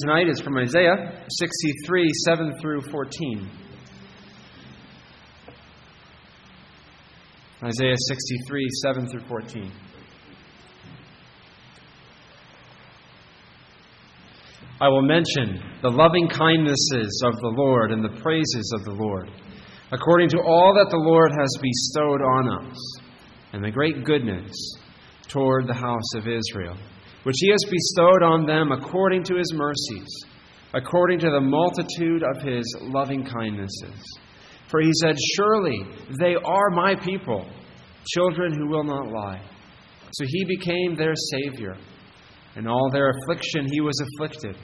tonight is from Isaiah 63 7 through 14. Isaiah 63 7 through 14. I will mention the loving kindnesses of the Lord and the praises of the Lord, according to all that the Lord has bestowed on us, and the great goodness toward the house of Israel which he has bestowed on them according to his mercies, according to the multitude of his loving kindnesses. For he said, Surely they are my people, children who will not lie. So he became their Savior. In all their affliction he was afflicted.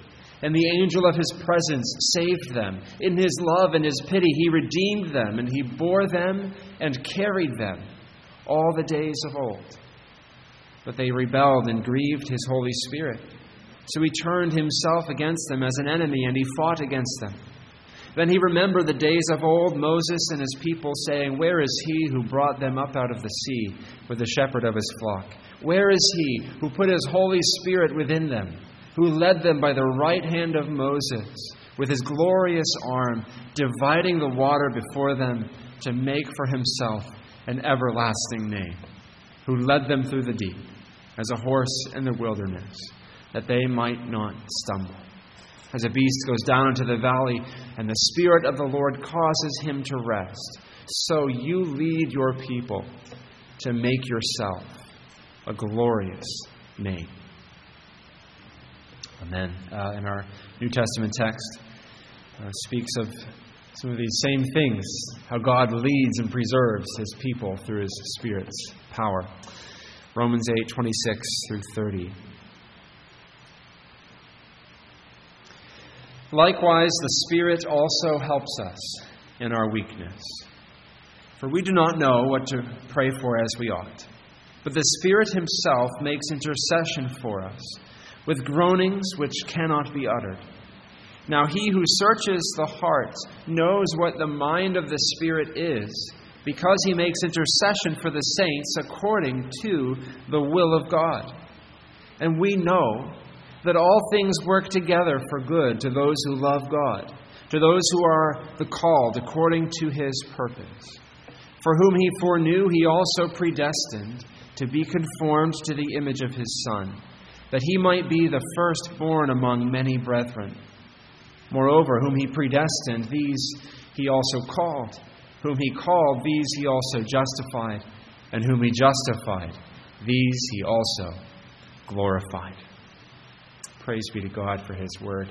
And the angel of his presence saved them. In his love and his pity he redeemed them, and he bore them and carried them all the days of old. But they rebelled and grieved his Holy Spirit. So he turned himself against them as an enemy, and he fought against them. Then he remembered the days of old, Moses and his people, saying, Where is he who brought them up out of the sea with the shepherd of his flock? Where is he who put his Holy Spirit within them, who led them by the right hand of Moses, with his glorious arm, dividing the water before them to make for himself an everlasting name? who led them through the deep as a horse in the wilderness, that they might not stumble. As a beast goes down into the valley, and the Spirit of the Lord causes him to rest, so you lead your people to make yourself a glorious name. Amen. Uh, in our New Testament text, uh, speaks of some of these same things how God leads and preserves his people through his Spirit's power. Romans 8 26 through 30. Likewise, the Spirit also helps us in our weakness. For we do not know what to pray for as we ought. But the Spirit Himself makes intercession for us with groanings which cannot be uttered. Now, He who searches the heart knows what the mind of the Spirit is because he makes intercession for the saints according to the will of God. And we know that all things work together for good to those who love God, to those who are the called according to his purpose. For whom he foreknew, he also predestined to be conformed to the image of his Son, that he might be the firstborn among many brethren. Moreover, whom he predestined, these he also called. Whom he called, these he also justified. And whom he justified, these he also glorified. Praise be to God for his word.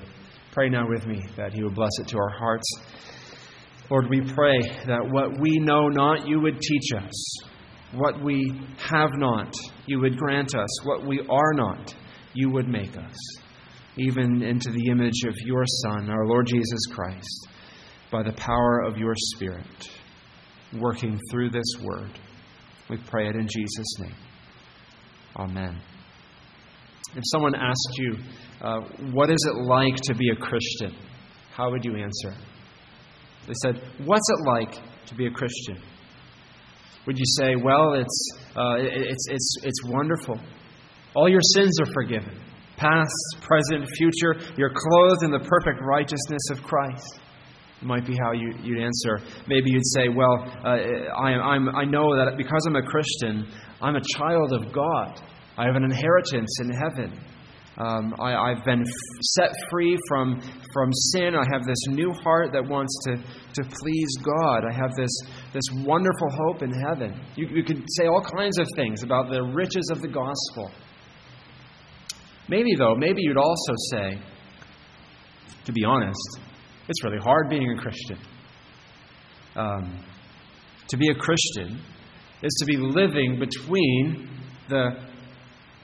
Pray now with me that he would bless it to our hearts. Lord, we pray that what we know not, you would teach us. What we have not, you would grant us. What we are not, you would make us. Even into the image of your Son, our Lord Jesus Christ, by the power of your Spirit working through this word. We pray it in Jesus' name. Amen. If someone asked you, uh, What is it like to be a Christian? How would you answer? They said, What's it like to be a Christian? Would you say, Well, it's, uh, it's, it's, it's wonderful. All your sins are forgiven past, present, future. You're clothed in the perfect righteousness of Christ might be how you, would answer. Maybe you'd say, Well, uh, I, I'm, I know that because I'm a Christian, I'm a child of God. I have an inheritance in heaven. Um, I, have been f- set free from, from sin. I have this new heart that wants to, to please God. I have this, this wonderful hope in heaven. You, you could say all kinds of things about the riches of the gospel. Maybe, though, maybe you'd also say, to be honest, it's really hard being a Christian. Um, to be a Christian is to be living between the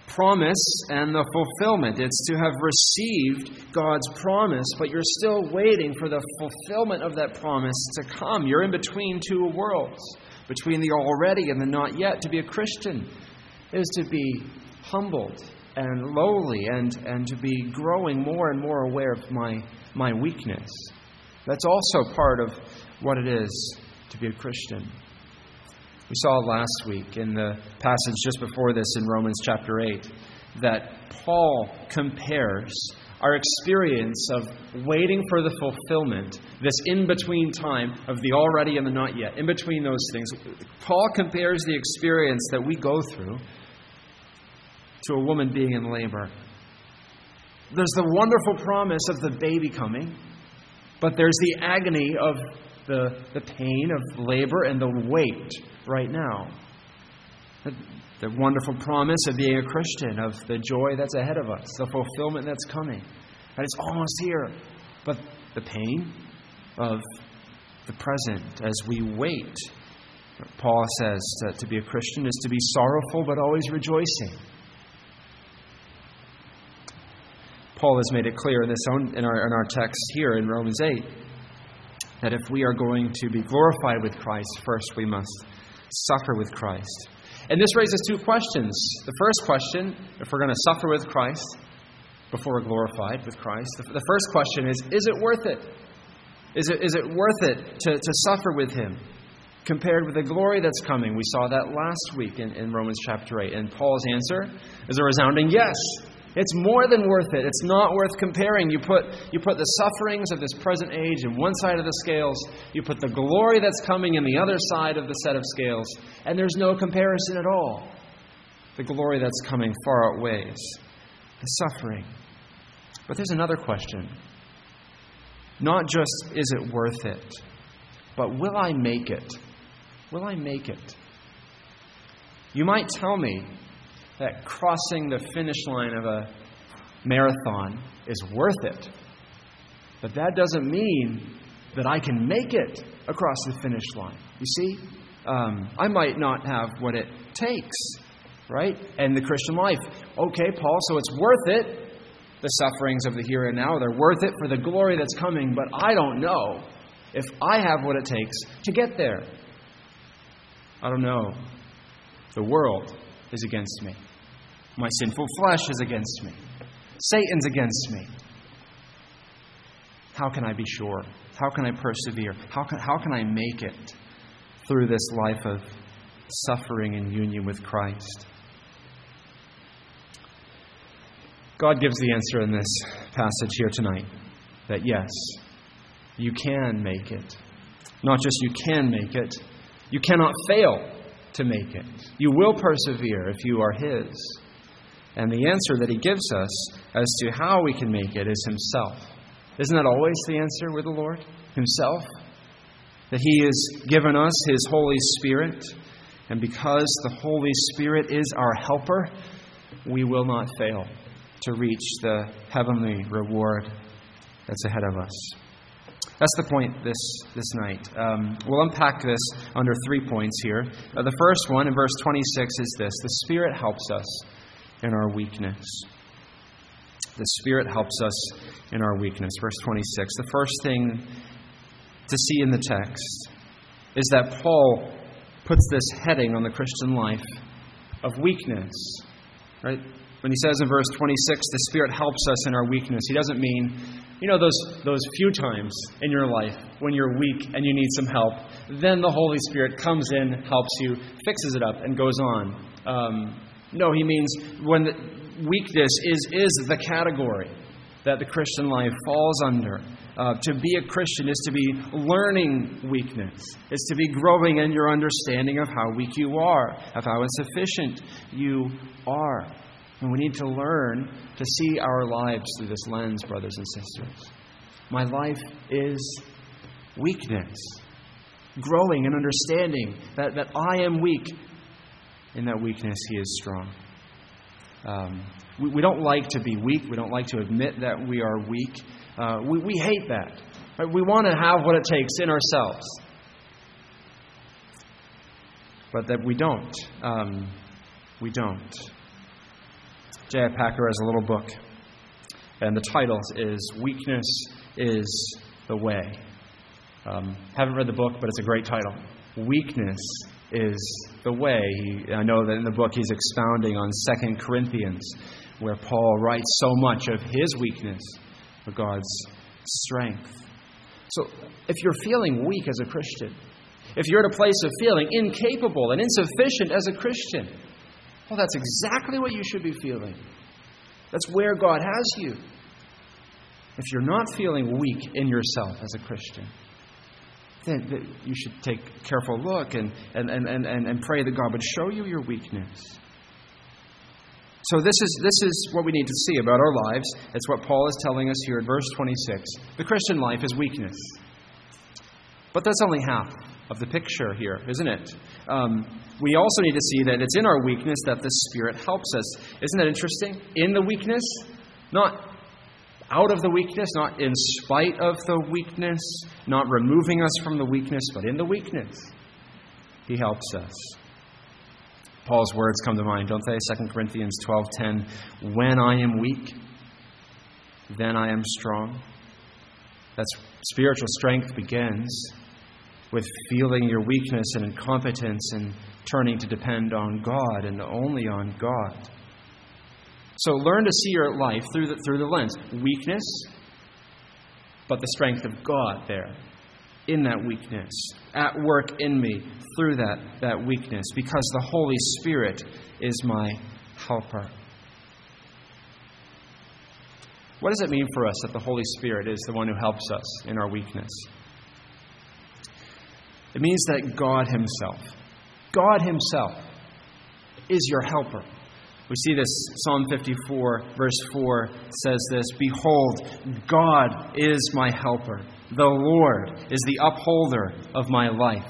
promise and the fulfillment. It's to have received God's promise, but you're still waiting for the fulfillment of that promise to come. You're in between two worlds, between the already and the not yet. To be a Christian is to be humbled and lowly and, and to be growing more and more aware of my, my weakness. That's also part of what it is to be a Christian. We saw last week in the passage just before this in Romans chapter 8 that Paul compares our experience of waiting for the fulfillment, this in between time of the already and the not yet, in between those things, Paul compares the experience that we go through to a woman being in labor. There's the wonderful promise of the baby coming, but there's the agony of the, the pain of labor and the wait right now. The, the wonderful promise of being a Christian, of the joy that's ahead of us, the fulfillment that's coming. And it's almost here. But the pain of the present as we wait. Paul says to be a Christian is to be sorrowful but always rejoicing. Paul has made it clear in, this own, in, our, in our text here in Romans 8 that if we are going to be glorified with Christ, first we must suffer with Christ. And this raises two questions. The first question, if we're going to suffer with Christ before we're glorified with Christ, the, the first question is is it worth it? Is it, is it worth it to, to suffer with Him compared with the glory that's coming? We saw that last week in, in Romans chapter 8. And Paul's answer is a resounding yes. It's more than worth it. It's not worth comparing. You put, you put the sufferings of this present age in one side of the scales, you put the glory that's coming in the other side of the set of scales, and there's no comparison at all. The glory that's coming far outweighs the suffering. But there's another question. Not just is it worth it, but will I make it? Will I make it? You might tell me that crossing the finish line of a marathon is worth it. But that doesn't mean that I can make it across the finish line. You see, um, I might not have what it takes, right? And the Christian life. Okay, Paul, so it's worth it. The sufferings of the here and now, they're worth it for the glory that's coming, but I don't know if I have what it takes to get there. I don't know. The world is against me. My sinful flesh is against me. Satan's against me. How can I be sure? How can I persevere? How can, how can I make it through this life of suffering in union with Christ? God gives the answer in this passage here tonight that yes, you can make it. Not just you can make it, you cannot fail to make it. You will persevere if you are His. And the answer that He gives us as to how we can make it is Himself. Isn't that always the answer with the Lord? Himself? That He has given us His Holy Spirit, and because the Holy Spirit is our helper, we will not fail to reach the heavenly reward that's ahead of us. That's the point this, this night. Um, we'll unpack this under three points here. Uh, the first one, in verse 26, is this The Spirit helps us in our weakness. The Spirit helps us in our weakness. Verse 26. The first thing to see in the text is that Paul puts this heading on the Christian life of weakness. Right? When he says in verse 26, the Spirit helps us in our weakness, he doesn't mean, you know, those, those few times in your life when you're weak and you need some help, then the Holy Spirit comes in, helps you, fixes it up, and goes on. Um, no, he means when weakness is, is the category that the Christian life falls under. Uh, to be a Christian is to be learning weakness, is to be growing in your understanding of how weak you are, of how insufficient you are. And we need to learn to see our lives through this lens, brothers and sisters. My life is weakness. Growing and understanding that, that I am weak in that weakness, He is strong. Um, we, we, don't like to be weak. We don't like to admit that we are weak. Uh, we, we hate that. Right? We want to have what it takes in ourselves. But that we don't. Um, we don't. J.I. Packer has a little book, and the title is Weakness is the Way. Um, haven't read the book, but it's a great title. Weakness is the way. I know that in the book he's expounding on Second Corinthians, where Paul writes so much of his weakness for God's strength. So if you're feeling weak as a Christian, if you're at a place of feeling incapable and insufficient as a Christian, well, that's exactly what you should be feeling. That's where God has you. if you're not feeling weak in yourself as a Christian, then you should take a careful look and, and, and, and, and pray that God would show you your weakness. So this is this is what we need to see about our lives. It's what Paul is telling us here in verse 26. The Christian life is weakness. But that's only half of the picture here, isn't it? Um, we also need to see that it's in our weakness that the Spirit helps us. Isn't that interesting? In the weakness, not out of the weakness, not in spite of the weakness, not removing us from the weakness, but in the weakness, He helps us. Paul's words come to mind, don't they? 2 Corinthians 12:10, "When I am weak, then I am strong." That's spiritual strength begins with feeling your weakness and incompetence and turning to depend on God and only on God. So learn to see your life through the, through the lens weakness, but the strength of God there in that weakness, at work in me through that, that weakness, because the Holy Spirit is my helper. What does it mean for us that the Holy Spirit is the one who helps us in our weakness? It means that God Himself, God Himself, is your helper. We see this, Psalm 54, verse 4 says this Behold, God is my helper. The Lord is the upholder of my life.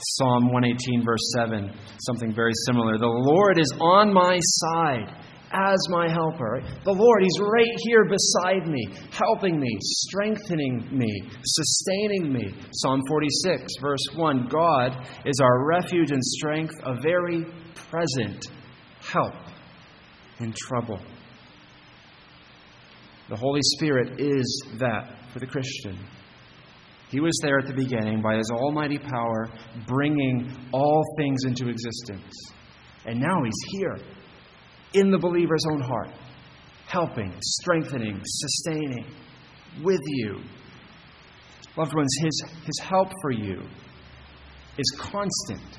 Psalm 118, verse 7, something very similar. The Lord is on my side as my helper. The Lord, He's right here beside me, helping me, strengthening me, sustaining me. Psalm 46, verse 1 God is our refuge and strength, a very present help in trouble. The Holy Spirit is that for the Christian. He was there at the beginning by His almighty power, bringing all things into existence. And now He's here in the believer's own heart, helping, strengthening, sustaining with you. Loved ones, His, his help for you is constant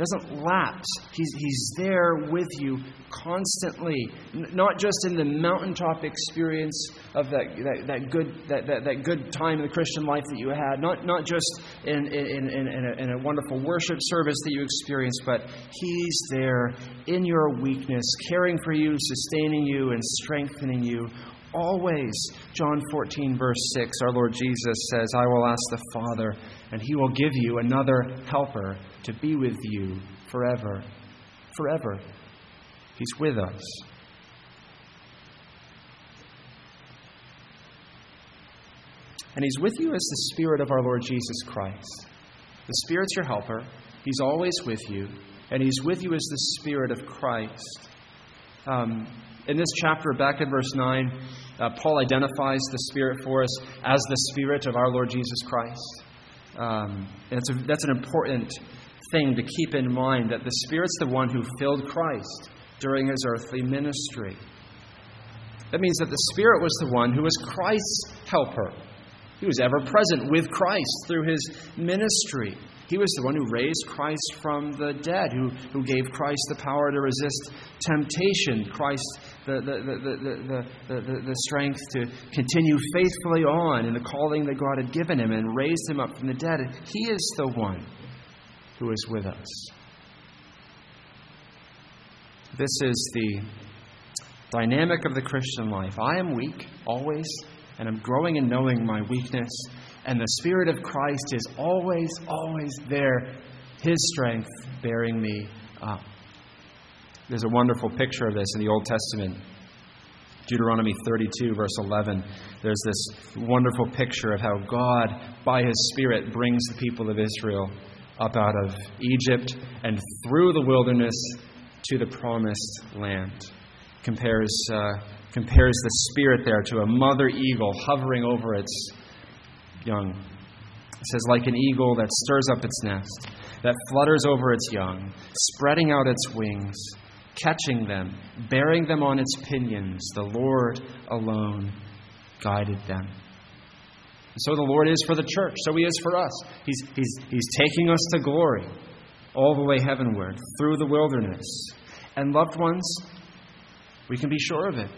doesn't lapse. He's, he's there with you constantly, not just in the mountaintop experience of that, that, that, good, that, that, that good time in the Christian life that you had, not, not just in, in, in, in, a, in a wonderful worship service that you experienced, but He's there in your weakness, caring for you, sustaining you, and strengthening you always. John 14, verse 6, our Lord Jesus says, I will ask the Father, and he will give you another helper to be with you forever. Forever. He's with us. And He's with you as the Spirit of our Lord Jesus Christ. The Spirit's your helper, He's always with you, and He's with you as the Spirit of Christ. Um, in this chapter, back in verse 9, uh, Paul identifies the Spirit for us as the Spirit of our Lord Jesus Christ. Um, that's, a, that's an important thing to keep in mind that the Spirit's the one who filled Christ during his earthly ministry. That means that the Spirit was the one who was Christ's helper. He was ever present with Christ through his ministry. He was the one who raised Christ from the dead, who, who gave Christ the power to resist temptation, Christ the, the, the, the, the, the strength to continue faithfully on in the calling that God had given him and raised him up from the dead. He is the one who is with us. This is the dynamic of the Christian life. I am weak, always, and I'm growing in knowing my weakness and the Spirit of Christ is always, always there, His strength bearing me up. There's a wonderful picture of this in the Old Testament. Deuteronomy 32, verse 11. There's this wonderful picture of how God, by His Spirit, brings the people of Israel up out of Egypt and through the wilderness to the promised land. Compares, uh, compares the Spirit there to a mother eagle hovering over its young. It says, like an eagle that stirs up its nest, that flutters over its young, spreading out its wings, catching them, bearing them on its pinions. The Lord alone guided them. so the Lord is for the church, so He is for us. He's, he's, he's taking us to glory all the way heavenward through the wilderness. And loved ones, we can be sure of it.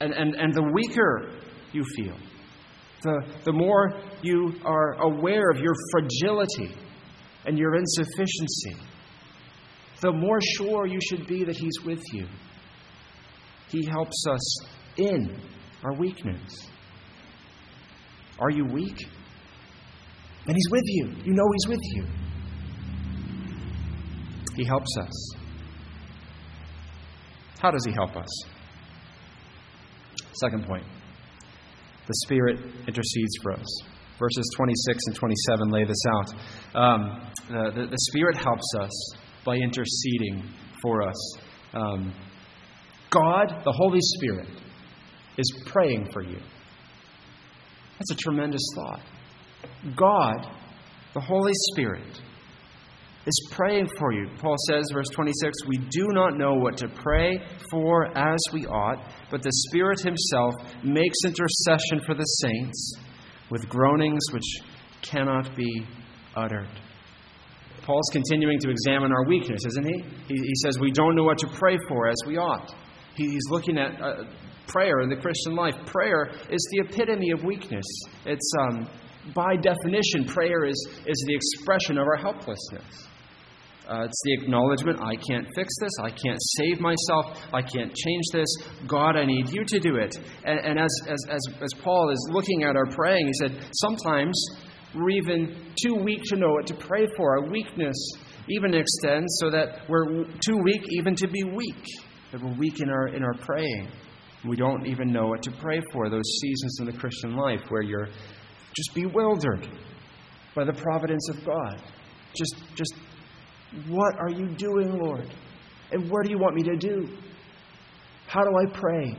And, and, and the weaker you feel, the, the more you are aware of your fragility and your insufficiency, the more sure you should be that He's with you. He helps us in our weakness. Are you weak? And He's with you. You know He's with you. He helps us. How does He help us? Second point the Spirit intercedes for us. Verses 26 and 27 lay this out. Um, the, the, the, Spirit helps us by interceding for us. Um, God, the Holy Spirit, is praying for you. That's a tremendous thought. God, the Holy Spirit, is praying for you. Paul says, verse 26, we do not know what to pray for as we ought, but the Spirit Himself makes intercession for the saints with groanings which cannot be uttered. Paul's continuing to examine our weakness, isn't he? He, he says we don't know what to pray for as we ought. He, he's looking at uh, prayer in the Christian life. Prayer is the epitome of weakness. It's, um, by definition, prayer is, is the expression of our helplessness. Uh, it's the acknowledgement I can't fix this, I can't save myself, I can't change this. God, I need you to do it. And, and as, as, as, as Paul is looking at our praying, he said, sometimes we're even too weak to know what to pray for. Our weakness even extends so that we're too weak even to be weak, that we're weak in our, in our praying. We don't even know what to pray for. Those seasons in the Christian life where you're just bewildered by the providence of God. Just, just what are you doing, Lord? And what do you want me to do? How do I pray?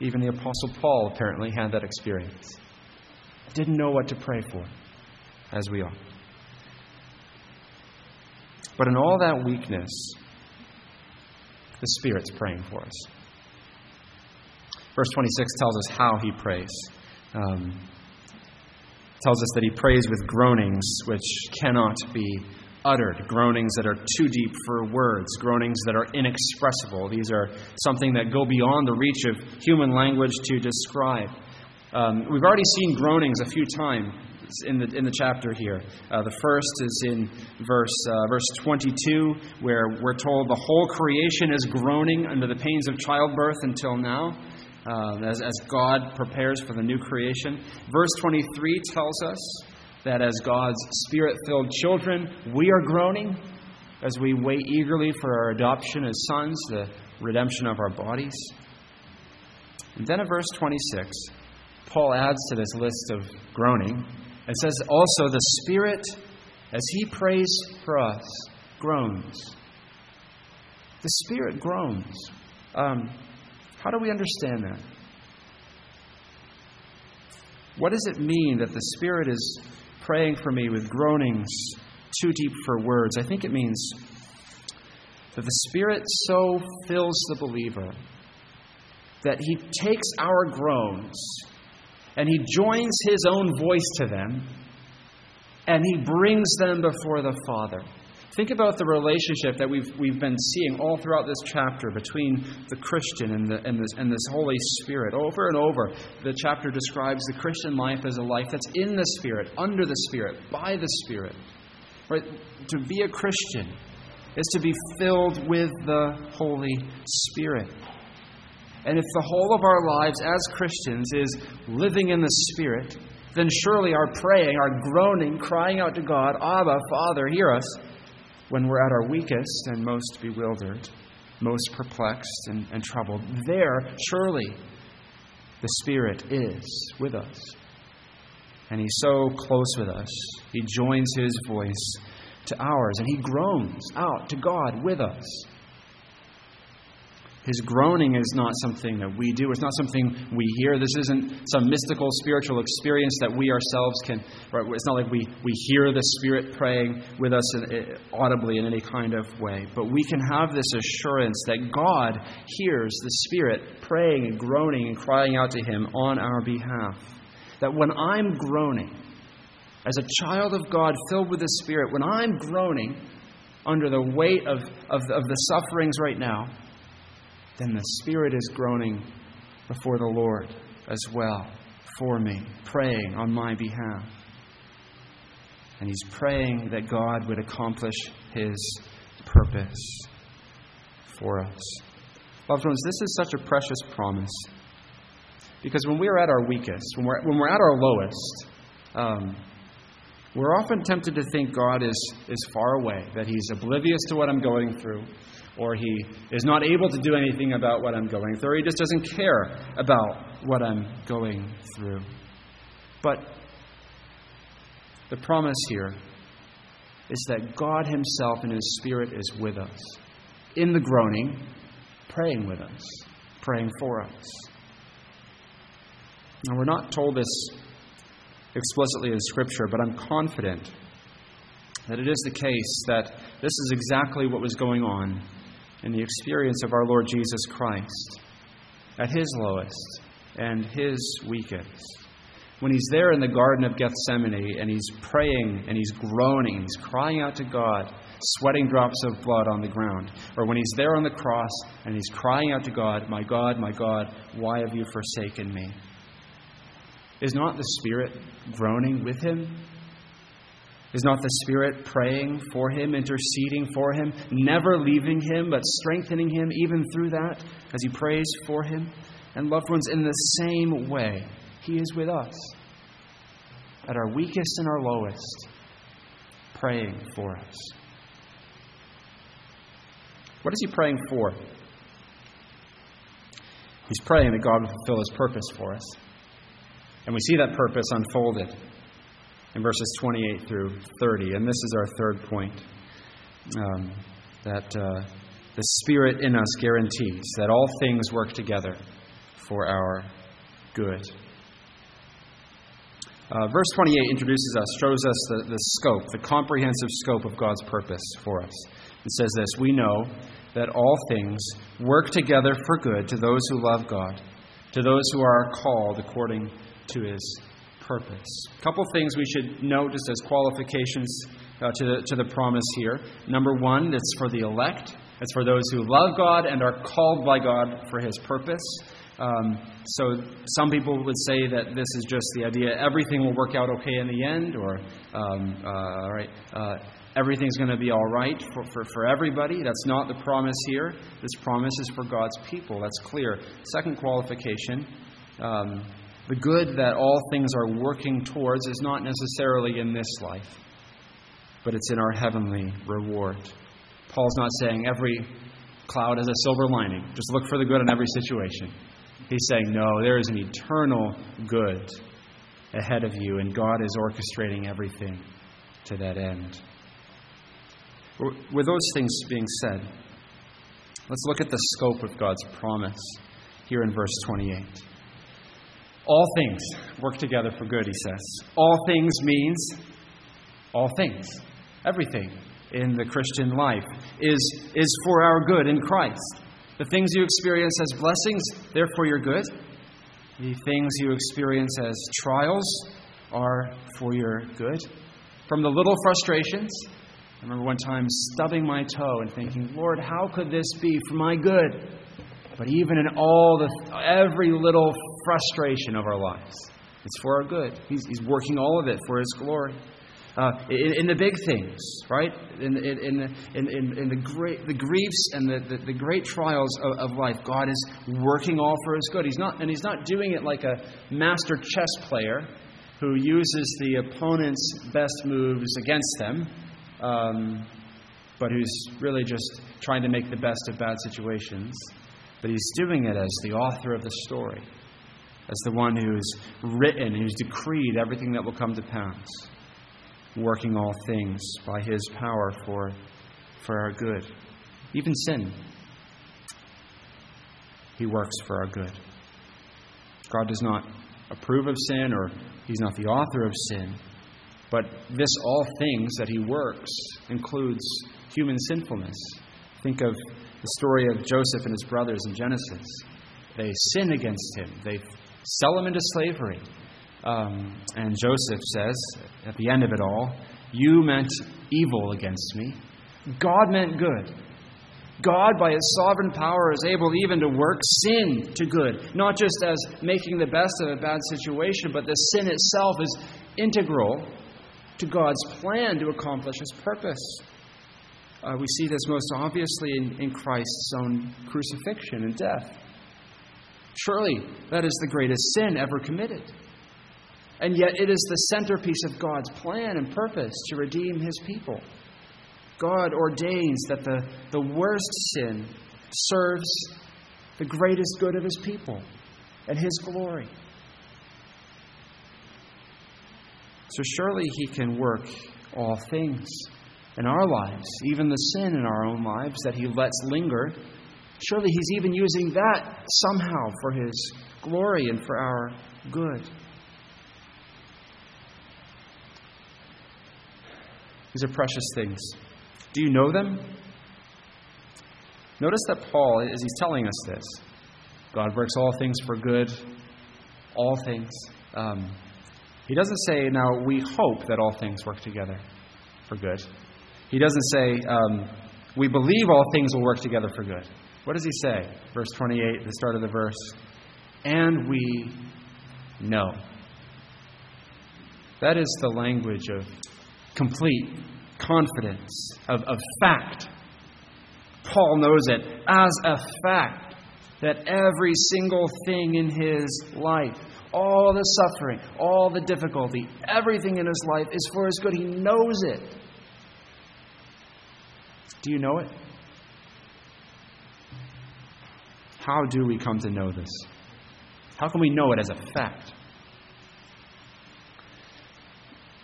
Even the Apostle Paul apparently had that experience. Didn't know what to pray for, as we ought. But in all that weakness, the Spirit's praying for us. Verse 26 tells us how he prays. Um, tells us that he prays with groanings which cannot be uttered, groanings that are too deep for words, groanings that are inexpressible. These are something that go beyond the reach of human language to describe. Um, we've already seen groanings a few times in the, in the chapter here. Uh, the first is in verse, uh, verse 22, where we're told the whole creation is groaning under the pains of childbirth until now uh, as, as God prepares for the new creation. Verse 23 tells us that as God's spirit filled children, we are groaning as we wait eagerly for our adoption as sons, the redemption of our bodies. And then in verse 26, Paul adds to this list of groaning and says also the Spirit, as he prays for us, groans. The Spirit groans. Um, how do we understand that? What does it mean that the Spirit is praying for me with groanings too deep for words? I think it means that the Spirit so fills the believer that he takes our groans and he joins his own voice to them and he brings them before the Father. Think about the relationship that we've, we've been seeing all throughout this chapter between the Christian and, the, and, this, and this Holy Spirit. Over and over, the chapter describes the Christian life as a life that's in the Spirit, under the Spirit, by the Spirit. Right? To be a Christian is to be filled with the Holy Spirit. And if the whole of our lives as Christians is living in the Spirit, then surely our praying, our groaning, crying out to God, Abba, Father, hear us, when we're at our weakest and most bewildered, most perplexed and, and troubled, there, surely, the Spirit is with us. And He's so close with us, He joins His voice to ours, and He groans out to God with us. His groaning is not something that we do. It's not something we hear. This isn't some mystical spiritual experience that we ourselves can. Right? It's not like we, we hear the Spirit praying with us in, in, audibly in any kind of way. But we can have this assurance that God hears the Spirit praying and groaning and crying out to Him on our behalf. That when I'm groaning, as a child of God filled with the Spirit, when I'm groaning under the weight of, of, of the sufferings right now, then the Spirit is groaning before the Lord as well for me, praying on my behalf. And he's praying that God would accomplish his purpose for us. Loved ones, this is such a precious promise. Because when we are at our weakest, when we're, when we're at our lowest, um, we're often tempted to think God is, is far away, that He's oblivious to what I'm going through, or He is not able to do anything about what I'm going through, or He just doesn't care about what I'm going through. But the promise here is that God Himself and His Spirit is with us in the groaning, praying with us, praying for us. Now, we're not told this explicitly in Scripture, but I'm confident that it is the case that this is exactly what was going on in the experience of our Lord Jesus Christ at his lowest and his weakest. When he's there in the Garden of Gethsemane and he's praying and he's groaning, he's crying out to God, sweating drops of blood on the ground. Or when he's there on the cross and he's crying out to God, My God, my God, why have you forsaken me? Is not the Spirit groaning with him? Is not the Spirit praying for him, interceding for him, never leaving him, but strengthening him even through that as he prays for him? And loved ones, in the same way, he is with us at our weakest and our lowest, praying for us. What is he praying for? He's praying that God will fulfill his purpose for us. And we see that purpose unfolded in verses 28 through 30. And this is our third point um, that uh, the Spirit in us guarantees that all things work together for our good. Uh, verse 28 introduces us, shows us the, the scope, the comprehensive scope of God's purpose for us. It says this We know that all things work together for good to those who love God, to those who are called according to his purpose. A couple things we should note just as qualifications uh, to, the, to the promise here. Number one, it's for the elect, it's for those who love God and are called by God for his purpose. Um, so some people would say that this is just the idea everything will work out okay in the end, or um, uh, all right, uh, everything's going to be all right for, for, for everybody. That's not the promise here. This promise is for God's people. That's clear. Second qualification um, the good that all things are working towards is not necessarily in this life, but it's in our heavenly reward. Paul's not saying every cloud has a silver lining. Just look for the good in every situation. He's saying, no, there is an eternal good ahead of you, and God is orchestrating everything to that end. With those things being said, let's look at the scope of God's promise here in verse 28. All things work together for good, he says. All things means all things. Everything in the Christian life is, is for our good in Christ. The things you experience as blessings, they're for your good. The things you experience as trials are for your good. From the little frustrations, I remember one time stubbing my toe and thinking, Lord, how could this be for my good? But even in all the every little frustration of our lives, it's for our good. He's, he's working all of it for His glory. Uh, in, in, the big things, right? In, in, in, in, the, great, the griefs and the, the, the great trials of, of, life, God is working all for His good. He's not, and He's not doing it like a master chess player who uses the opponent's best moves against them, um, but who's really just trying to make the best of bad situations. But He's doing it as the author of the story, as the one who's written, who's decreed everything that will come to pass working all things by his power for, for our good. Even sin, he works for our good. God does not approve of sin, or he's not the author of sin, but this all things that he works includes human sinfulness. Think of the story of Joseph and his brothers in Genesis. They sin against him, they sell him into slavery. Um, and Joseph says, at the end of it all, You meant evil against me. God meant good. God, by His sovereign power, is able even to work sin to good, not just as making the best of a bad situation, but the sin itself is integral to God's plan to accomplish His purpose. Uh, we see this most obviously in, in Christ's own crucifixion and death. Surely that is the greatest sin ever committed. And yet it is the centerpiece of God's plan and purpose to redeem His people. God ordains that the, the worst sin serves the greatest good of His people and His glory. So surely He can work all things in our lives, even the sin in our own lives that He lets linger. Surely He's even using that somehow for His glory and for our good. These are precious things. Do you know them? Notice that Paul, as he's telling us this, God works all things for good, all things. Um, he doesn't say, now we hope that all things work together for good. He doesn't say, um, we believe all things will work together for good. What does he say? Verse 28, the start of the verse. And we know. That is the language of complete confidence, of, of fact. Paul knows it as a fact that every single thing in his life, all the suffering, all the difficulty, everything in his life is for his good. He knows it. Do you know it? How do we come to know this? How can we know it as a fact?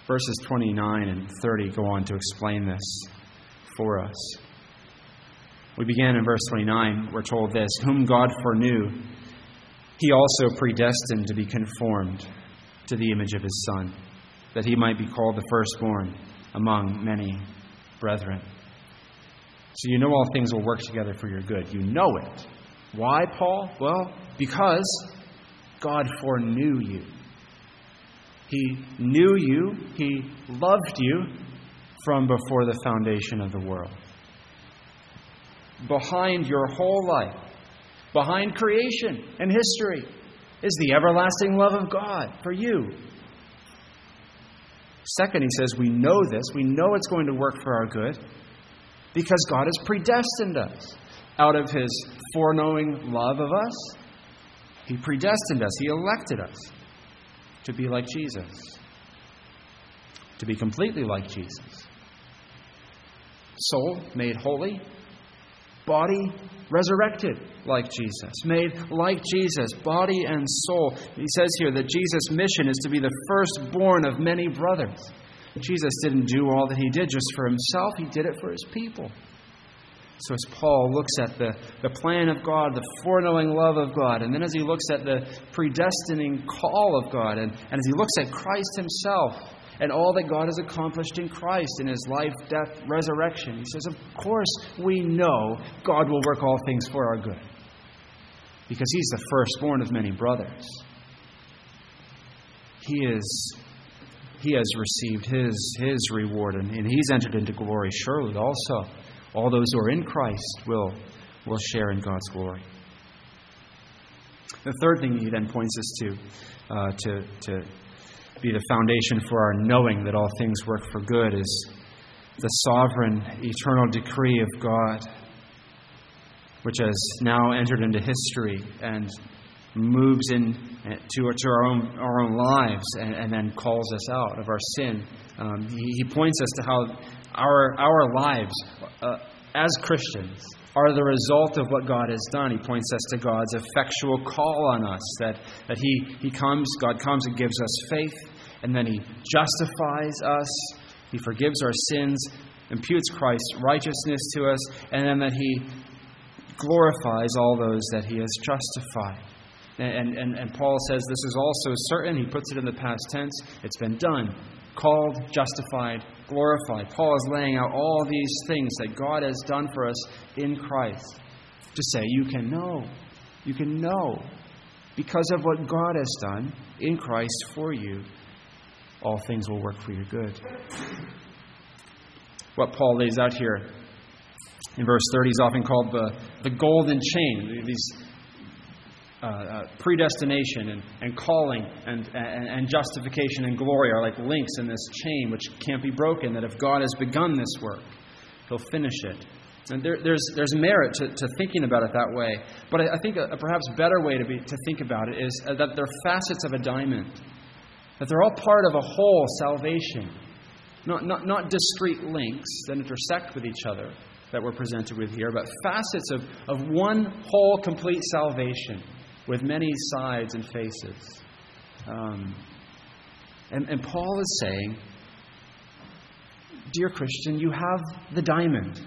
Verses 29 and 30 go on to explain this for us. We begin in verse 29. We're told this Whom God foreknew, he also predestined to be conformed to the image of his Son, that he might be called the firstborn among many brethren. So you know all things will work together for your good. You know it. Why, Paul? Well, because God foreknew you. He knew you, He loved you from before the foundation of the world. Behind your whole life, behind creation and history, is the everlasting love of God for you. Second, he says, we know this. We know it's going to work for our good because God has predestined us. Out of his foreknowing love of us, he predestined us, he elected us to be like Jesus, to be completely like Jesus. Soul made holy, body resurrected like Jesus, made like Jesus, body and soul. He says here that Jesus' mission is to be the firstborn of many brothers. Jesus didn't do all that he did just for himself, he did it for his people. So, as Paul looks at the, the plan of God, the foreknowing love of God, and then as he looks at the predestining call of God, and, and as he looks at Christ himself and all that God has accomplished in Christ in his life, death, resurrection, he says, Of course, we know God will work all things for our good because he's the firstborn of many brothers. He is he has received his, his reward and, and he's entered into glory surely also. All those who are in Christ will, will share in God's glory. The third thing he then points us to, uh, to, to be the foundation for our knowing that all things work for good, is the sovereign, eternal decree of God, which has now entered into history and moves in to, to our, own, our own lives and, and then calls us out of our sin. Um, he, he points us to how our, our lives uh, as Christians are the result of what God has done. He points us to God's effectual call on us that, that he, he comes, God comes and gives us faith, and then He justifies us, He forgives our sins, imputes Christ's righteousness to us, and then that He glorifies all those that He has justified. And, and, and Paul says this is also certain. He puts it in the past tense. It's been done, called, justified, glorified. Paul is laying out all these things that God has done for us in Christ to say, you can know. You can know. Because of what God has done in Christ for you, all things will work for your good. What Paul lays out here in verse 30 is often called the, the golden chain. These uh, uh, predestination and, and calling and, and, and justification and glory are like links in this chain which can't be broken. That if God has begun this work, He'll finish it. And there, there's, there's merit to, to thinking about it that way. But I, I think a, a, perhaps better way to, be, to think about it is that they're facets of a diamond, that they're all part of a whole salvation, not, not, not discrete links that intersect with each other that we're presented with here, but facets of, of one whole complete salvation with many sides and faces. Um, and, and Paul is saying, Dear Christian, you have the diamond.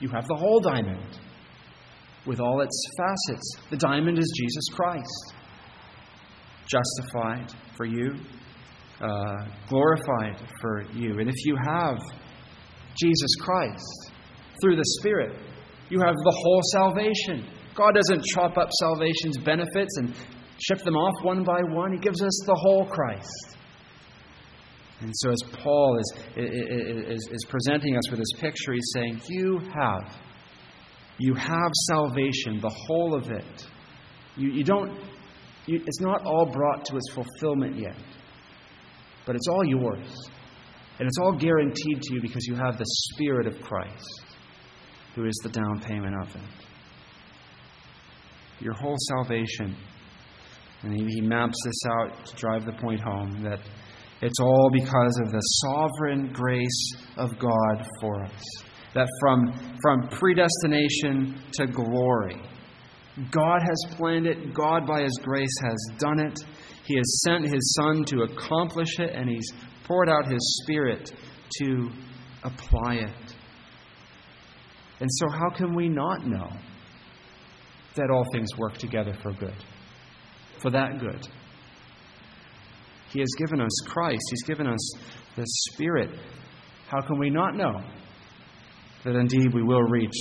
You have the whole diamond with all its facets. The diamond is Jesus Christ, justified for you, uh, glorified for you. And if you have Jesus Christ through the Spirit, you have the whole salvation. God doesn't chop up salvation's benefits and ship them off one by one, He gives us the whole Christ. And so, as Paul is, is, is presenting us with this picture, he's saying, You have. You have salvation, the whole of it. You, you don't, you, it's not all brought to its fulfillment yet, but it's all yours. And it's all guaranteed to you because you have the Spirit of Christ, who is the down payment of it. Your whole salvation. And he, maps this out to drive the point home that it's all because of the sovereign grace of God for us. That from, from predestination to glory, God has planned it. God, by His grace, has done it. He has sent His Son to accomplish it, and He's poured out His Spirit to apply it. And so, how can we not know that all things work together for good? For that good. He has given us Christ, He's given us the Spirit. How can we not know that indeed we will reach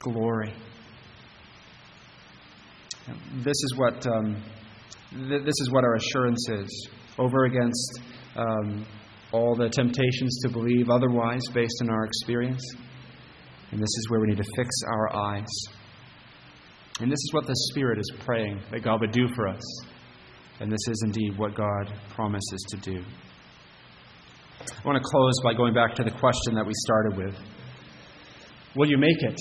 glory? This is what, um, th- this is what our assurance is over against um, all the temptations to believe otherwise based on our experience. And this is where we need to fix our eyes. And this is what the Spirit is praying that God would do for us. And this is indeed what God promises to do. I want to close by going back to the question that we started with Will you make it?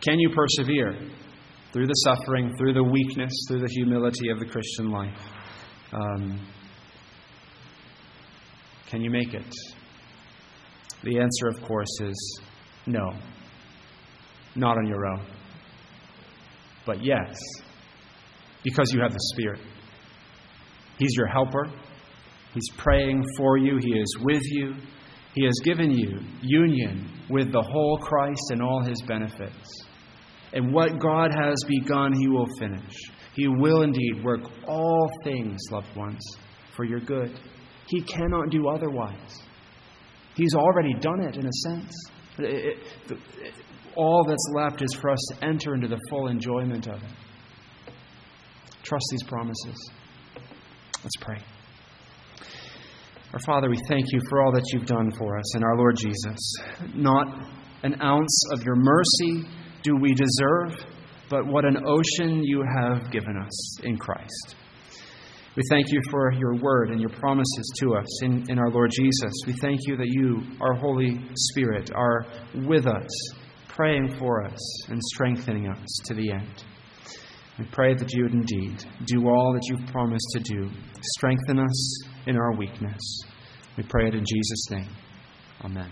Can you persevere through the suffering, through the weakness, through the humility of the Christian life? Um, can you make it? The answer, of course, is no. Not on your own. But yes, because you have the Spirit. He's your helper. He's praying for you. He is with you. He has given you union with the whole Christ and all his benefits. And what God has begun, he will finish. He will indeed work all things, loved ones, for your good. He cannot do otherwise. He's already done it in a sense. It, it, it, all that's left is for us to enter into the full enjoyment of it. Trust these promises. Let's pray. Our Father, we thank you for all that you've done for us in our Lord Jesus. Not an ounce of your mercy do we deserve, but what an ocean you have given us in Christ. We thank you for your word and your promises to us in, in our Lord Jesus. We thank you that you, our Holy Spirit, are with us, praying for us and strengthening us to the end. We pray that you would indeed do all that you've promised to do. Strengthen us in our weakness. We pray it in Jesus' name. Amen.